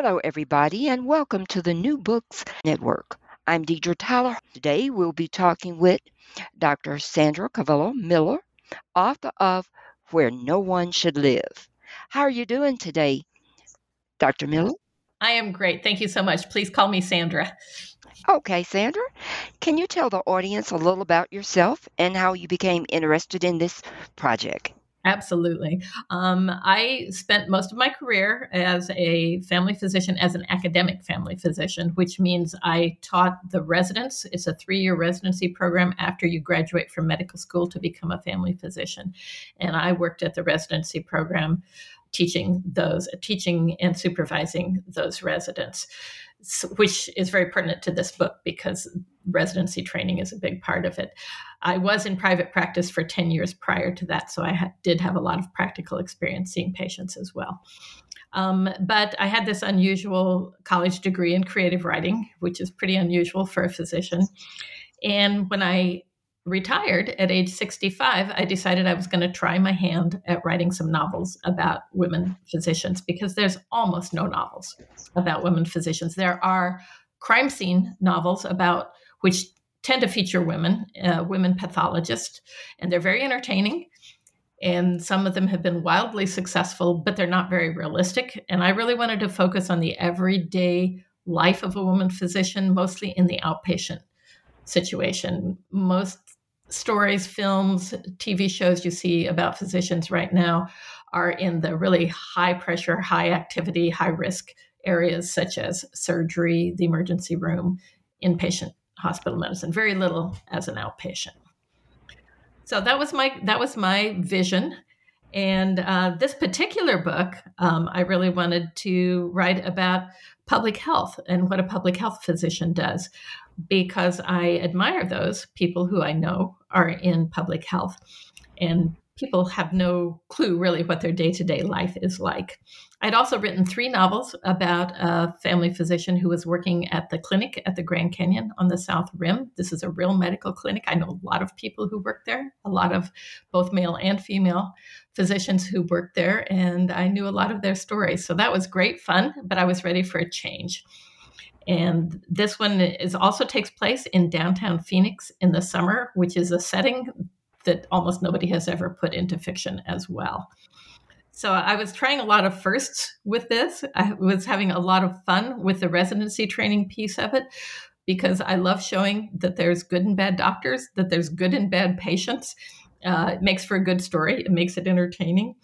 Hello, everybody, and welcome to the New Books Network. I'm Deidre Tyler. Today we'll be talking with Dr. Sandra Cavallo Miller, author of Where No One Should Live. How are you doing today, Dr. Miller? I am great. Thank you so much. Please call me Sandra. Okay, Sandra, can you tell the audience a little about yourself and how you became interested in this project? Absolutely. Um, I spent most of my career as a family physician, as an academic family physician, which means I taught the residents. It's a three year residency program after you graduate from medical school to become a family physician. And I worked at the residency program teaching those, teaching and supervising those residents which is very pertinent to this book because residency training is a big part of it. I was in private practice for 10 years prior to that, so I ha- did have a lot of practical experience seeing patients as well. Um, but I had this unusual college degree in creative writing, which is pretty unusual for a physician. And when I retired at age 65, I decided I was going to try my hand at writing some novels about women physicians because there's almost no novels about women physicians. There are crime scene novels about which tend to feature women, uh, women pathologists, and they're very entertaining. And some of them have been wildly successful, but they're not very realistic. And I really wanted to focus on the everyday life of a woman physician, mostly in the outpatient situation. Most stories, films, TV shows you see about physicians right now are in the really high pressure, high activity, high risk areas such as surgery, the emergency room, inpatient hospital medicine. Very little as an outpatient. So that was my that was my vision. And uh, this particular book, um, I really wanted to write about public health and what a public health physician does because I admire those people who I know are in public health. And people have no clue really what their day to day life is like. I'd also written three novels about a family physician who was working at the clinic at the Grand Canyon on the South Rim. This is a real medical clinic. I know a lot of people who work there, a lot of both male and female physicians who work there, and I knew a lot of their stories. So that was great fun, but I was ready for a change. And this one is also takes place in downtown Phoenix in the summer, which is a setting that almost nobody has ever put into fiction as well. So I was trying a lot of firsts with this. I was having a lot of fun with the residency training piece of it because I love showing that there's good and bad doctors, that there's good and bad patients. Uh, it makes for a good story, it makes it entertaining.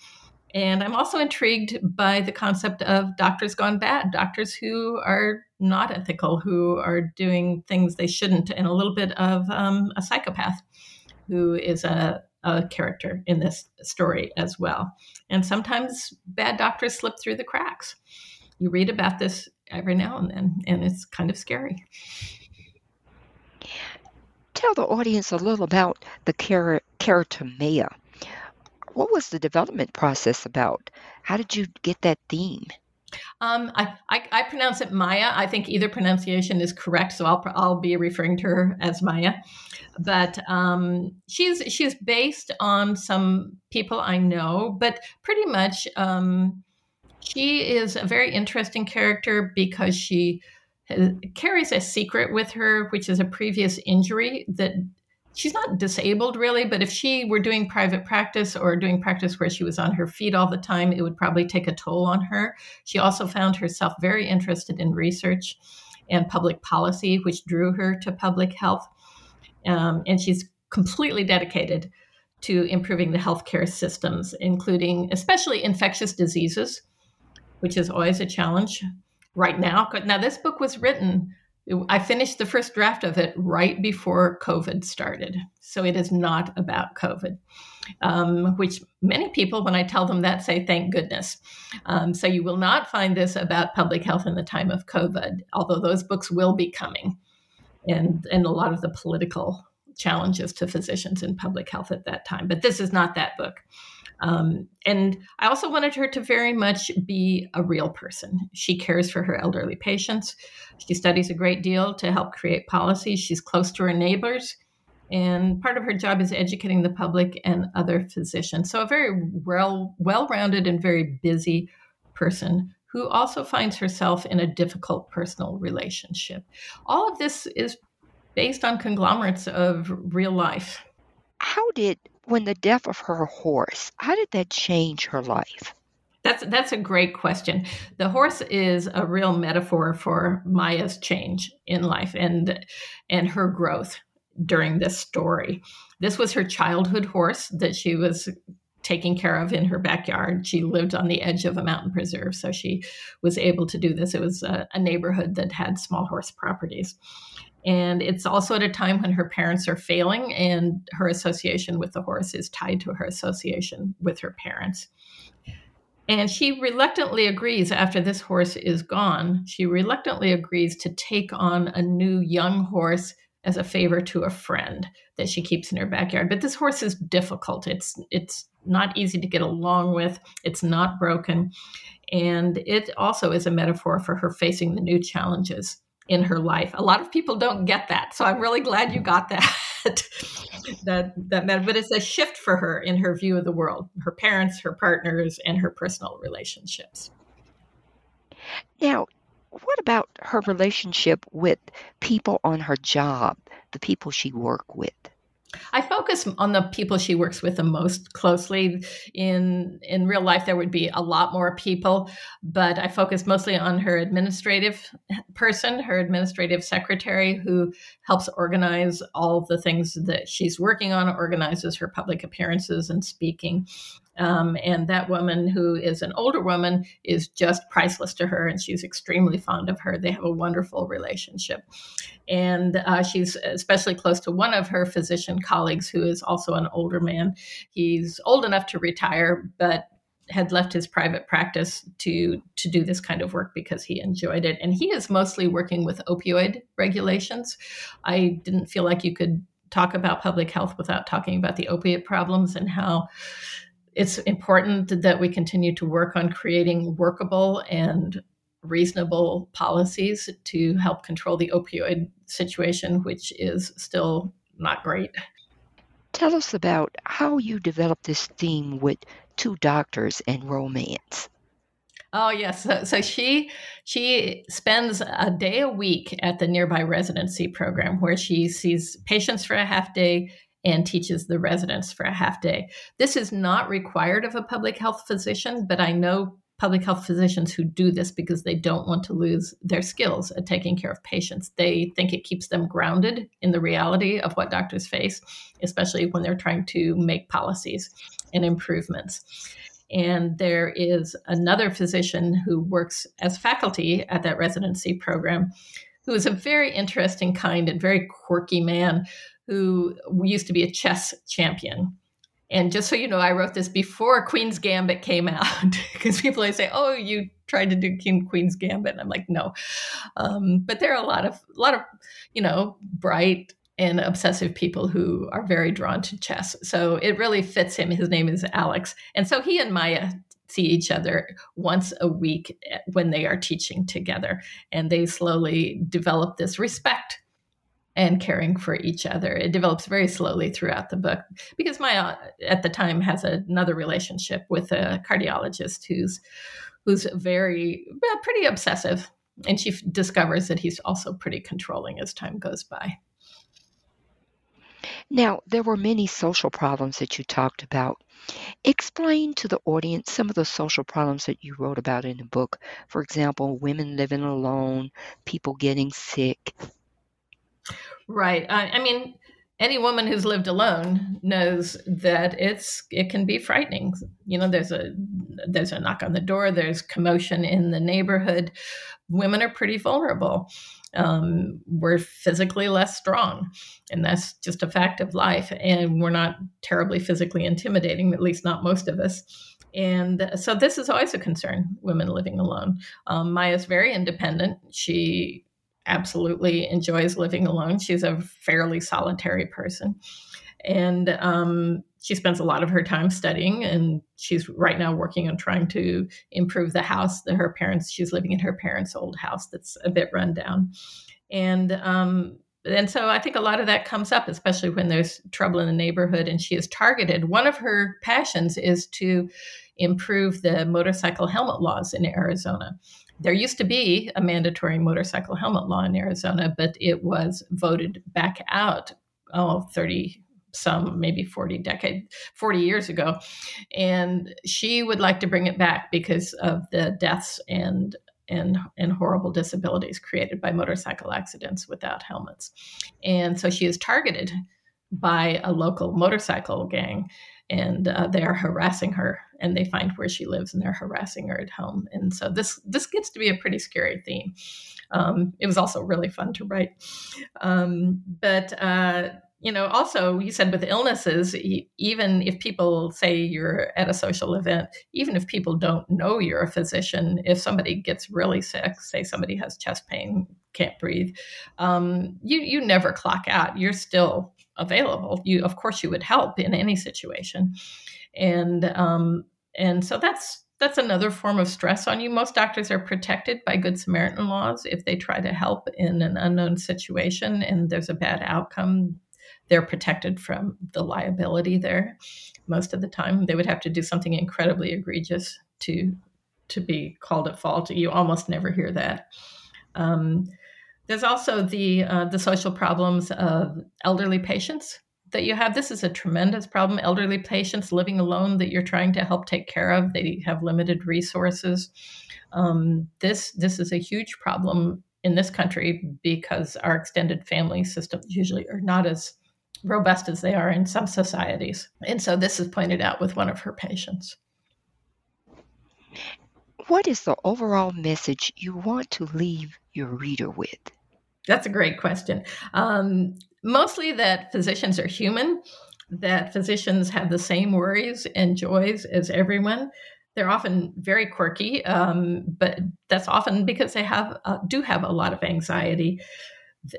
And I'm also intrigued by the concept of doctors gone bad, doctors who are not ethical, who are doing things they shouldn't, and a little bit of um, a psychopath who is a, a character in this story as well. And sometimes bad doctors slip through the cracks. You read about this every now and then, and it's kind of scary. Tell the audience a little about the Maya what was the development process about? How did you get that theme? Um, I, I, I, pronounce it Maya. I think either pronunciation is correct, so I'll I'll be referring to her as Maya. But um, she's she's based on some people I know, but pretty much um, she is a very interesting character because she has, carries a secret with her, which is a previous injury that she's not disabled really, but if she were doing private practice or doing practice where she was on her feet all the time, it would probably take a toll on her. She also found herself very interested in research and public policy, which drew her to public health. Um, and she's completely dedicated to improving the healthcare systems, including especially infectious diseases, which is always a challenge right now. Now, this book was written I finished the first draft of it right before COVID started. So it is not about COVID, um, which many people, when I tell them that, say, thank goodness. Um, so you will not find this about public health in the time of COVID, although those books will be coming and, and a lot of the political challenges to physicians in public health at that time. But this is not that book. Um, and I also wanted her to very much be a real person. She cares for her elderly patients. She studies a great deal to help create policies. She's close to her neighbors. And part of her job is educating the public and other physicians. So, a very well well rounded and very busy person who also finds herself in a difficult personal relationship. All of this is based on conglomerates of real life. How did when the death of her horse, how did that change her life? That's that's a great question. The horse is a real metaphor for Maya's change in life and and her growth during this story. This was her childhood horse that she was taking care of in her backyard. She lived on the edge of a mountain preserve, so she was able to do this. It was a, a neighborhood that had small horse properties. And it's also at a time when her parents are failing, and her association with the horse is tied to her association with her parents. And she reluctantly agrees after this horse is gone, she reluctantly agrees to take on a new young horse as a favor to a friend that she keeps in her backyard. But this horse is difficult. It's it's not easy to get along with. It's not broken. And it also is a metaphor for her facing the new challenges in her life. A lot of people don't get that. So I'm really glad you got that. that that meant, but it's a shift for her in her view of the world, her parents, her partners, and her personal relationships. Now, what about her relationship with people on her job, the people she work with? I focus on the people she works with the most closely. In in real life, there would be a lot more people, but I focus mostly on her administrative person, her administrative secretary, who helps organize all the things that she's working on, organizes her public appearances and speaking, um, and that woman, who is an older woman, is just priceless to her, and she's extremely fond of her. They have a wonderful relationship. And uh, she's especially close to one of her physician colleagues, who is also an older man. He's old enough to retire, but had left his private practice to to do this kind of work because he enjoyed it and he is mostly working with opioid regulations i didn't feel like you could talk about public health without talking about the opiate problems and how it's important that we continue to work on creating workable and reasonable policies to help control the opioid situation, which is still not great. Tell us about how you developed this theme with two doctors and romance. Oh yes, so, so, she she spends a day a week at the nearby residency program where she sees patients for a half day and teaches the residents for a half day. This is not required of a public health physician, but I know public health physicians who do this because they don't want to lose their skills at taking care of patients. They think it keeps them grounded in the reality of what doctors face, especially when they're trying to make policies and improvements. And there is another physician who works as faculty at that residency program who is a very interesting, kind, and very quirky man who used to be a chess champion. And just so you know, I wrote this before Queen's Gambit came out because people always say, "Oh, you tried to do King Queen's Gambit," and I'm like, "No." Um, but there are a lot of a lot of you know bright and obsessive people who are very drawn to chess. So it really fits him. His name is Alex, and so he and Maya see each other once a week eh, when they are teaching together, and they slowly develop this respect and caring for each other. It develops very slowly throughout the book because Maya, uh, at the time, has another relationship with a cardiologist who's who's very well, pretty obsessive, and she f- discovers that he's also pretty controlling as time goes by. Now, there were many social problems that you talked about. Explain to the audience some of the social problems that you wrote about in the book. For example, women living alone, people getting sick. Right. I, I mean, any woman who's lived alone knows that it's it can be frightening. You know there's a there's a knock on the door there's commotion in the neighborhood. Women are pretty vulnerable. Um, we're physically less strong and that's just a fact of life and we're not terribly physically intimidating at least not most of us. And so this is always a concern women living alone. Um, maya's very independent. She absolutely enjoys living alone. She's a fairly solitary person. And um, she spends a lot of her time studying, and she's right now working on trying to improve the house that her parents, she's living in her parents' old house that's a bit run down. And um, and so I think a lot of that comes up, especially when there's trouble in the neighborhood and she is targeted. One of her passions is to improve the motorcycle helmet laws in Arizona there used to be a mandatory motorcycle helmet law in Arizona, but it was voted back out, oh, 30 some maybe 40 decade 40 years ago. And she would like to bring it back because of the deaths and and and horrible disabilities created by motorcycle accidents without helmets. And so she is targeted by a local motorcycle gang and uh, they are harassing her and they find where she lives and they're harassing her at home. And so this this gets to be a pretty scary theme. Um, it was also really fun to write. Um, but uh, you know also you said with illnesses even if people say you're at a social event even if people don't know you're a physician if somebody gets really sick say somebody has chest pain can't breathe um, you you never clock out. You're still available, you of course you would help in any situation, and um, and so that's that's another form of stress on you. Most doctors are protected by Good Samaritan laws. If they try to help in an unknown situation and there's a bad outcome, they're protected from the liability there. Most of the time, they would have to do something incredibly egregious to to be called at fault. You almost never hear that. Um, there's also the uh, the social problems of elderly patients that you have. This is a tremendous problem. Elderly patients living alone that you're trying to help take care of. They have limited resources. Um, this this is a huge problem in this country because our extended family systems usually are not as robust as they are in some societies. And so this is pointed out with one of her patients. What is the overall message you want to leave your reader with? That's a great question. Um, mostly that physicians are human, that physicians have the same worries and joys as everyone. They're often very quirky, um, but that's often because they have uh, do have a lot of anxiety.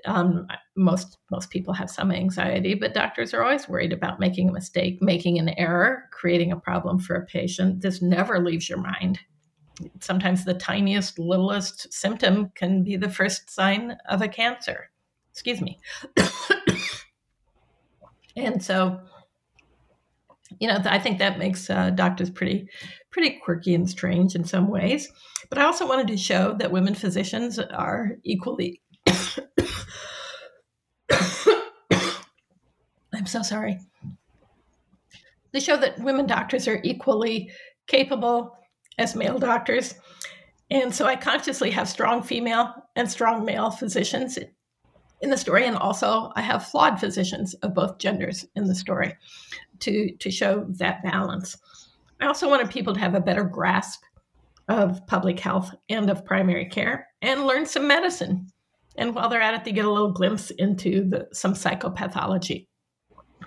Um, most most people have some anxiety, but doctors are always worried about making a mistake, making an error, creating a problem for a patient. This never leaves your mind sometimes the tiniest, littlest symptom can be the first sign of a cancer. Excuse me. and so, you know, I think that makes uh, doctors pretty, pretty quirky and strange in some ways. But I also wanted to show that women physicians are equally. I'm so sorry. They show that women doctors are equally capable as male doctors. And so I consciously have strong female and strong male physicians in the story. And also, I have flawed physicians of both genders in the story to, to show that balance. I also wanted people to have a better grasp of public health and of primary care and learn some medicine. And while they're at it, they get a little glimpse into the, some psychopathology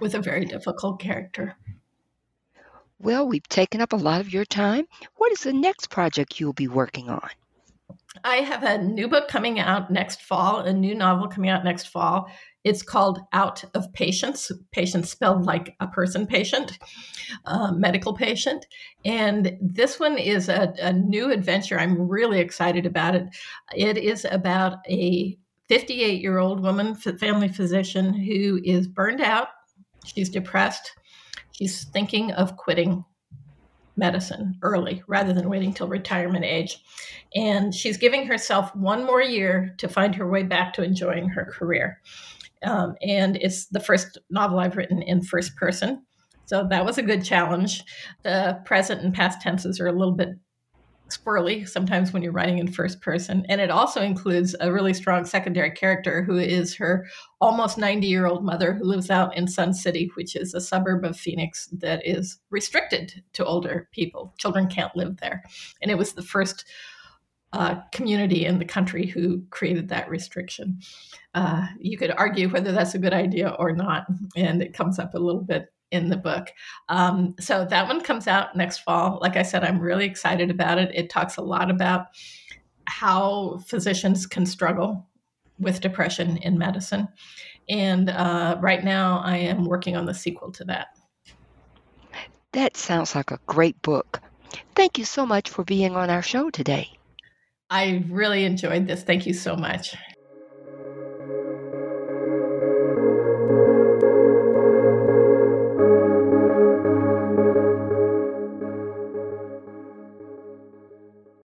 with a very difficult character. Well, we've taken up a lot of your time. What is the next project you'll be working on? I have a new book coming out next fall, a new novel coming out next fall. It's called Out of Patience, Patients, patient spelled like a person patient, medical patient. And this one is a, a new adventure. I'm really excited about it. It is about a 58 year old woman, family physician, who is burned out. She's depressed She's thinking of quitting medicine early rather than waiting till retirement age. And she's giving herself one more year to find her way back to enjoying her career. Um, and it's the first novel I've written in first person. So that was a good challenge. The present and past tenses are a little bit squirrely sometimes when you're writing in first person. And it also includes a really strong secondary character who is her almost 90 year old mother who lives out in Sun City, which is a suburb of Phoenix that is restricted to older people. Children can't live there. And it was the first uh, community in the country who created that restriction. Uh, you could argue whether that's a good idea or not, and it comes up a little bit in the book. Um, so that one comes out next fall. Like I said, I'm really excited about it. It talks a lot about how physicians can struggle with depression in medicine. And uh, right now, I am working on the sequel to that. That sounds like a great book. Thank you so much for being on our show today. I really enjoyed this. Thank you so much.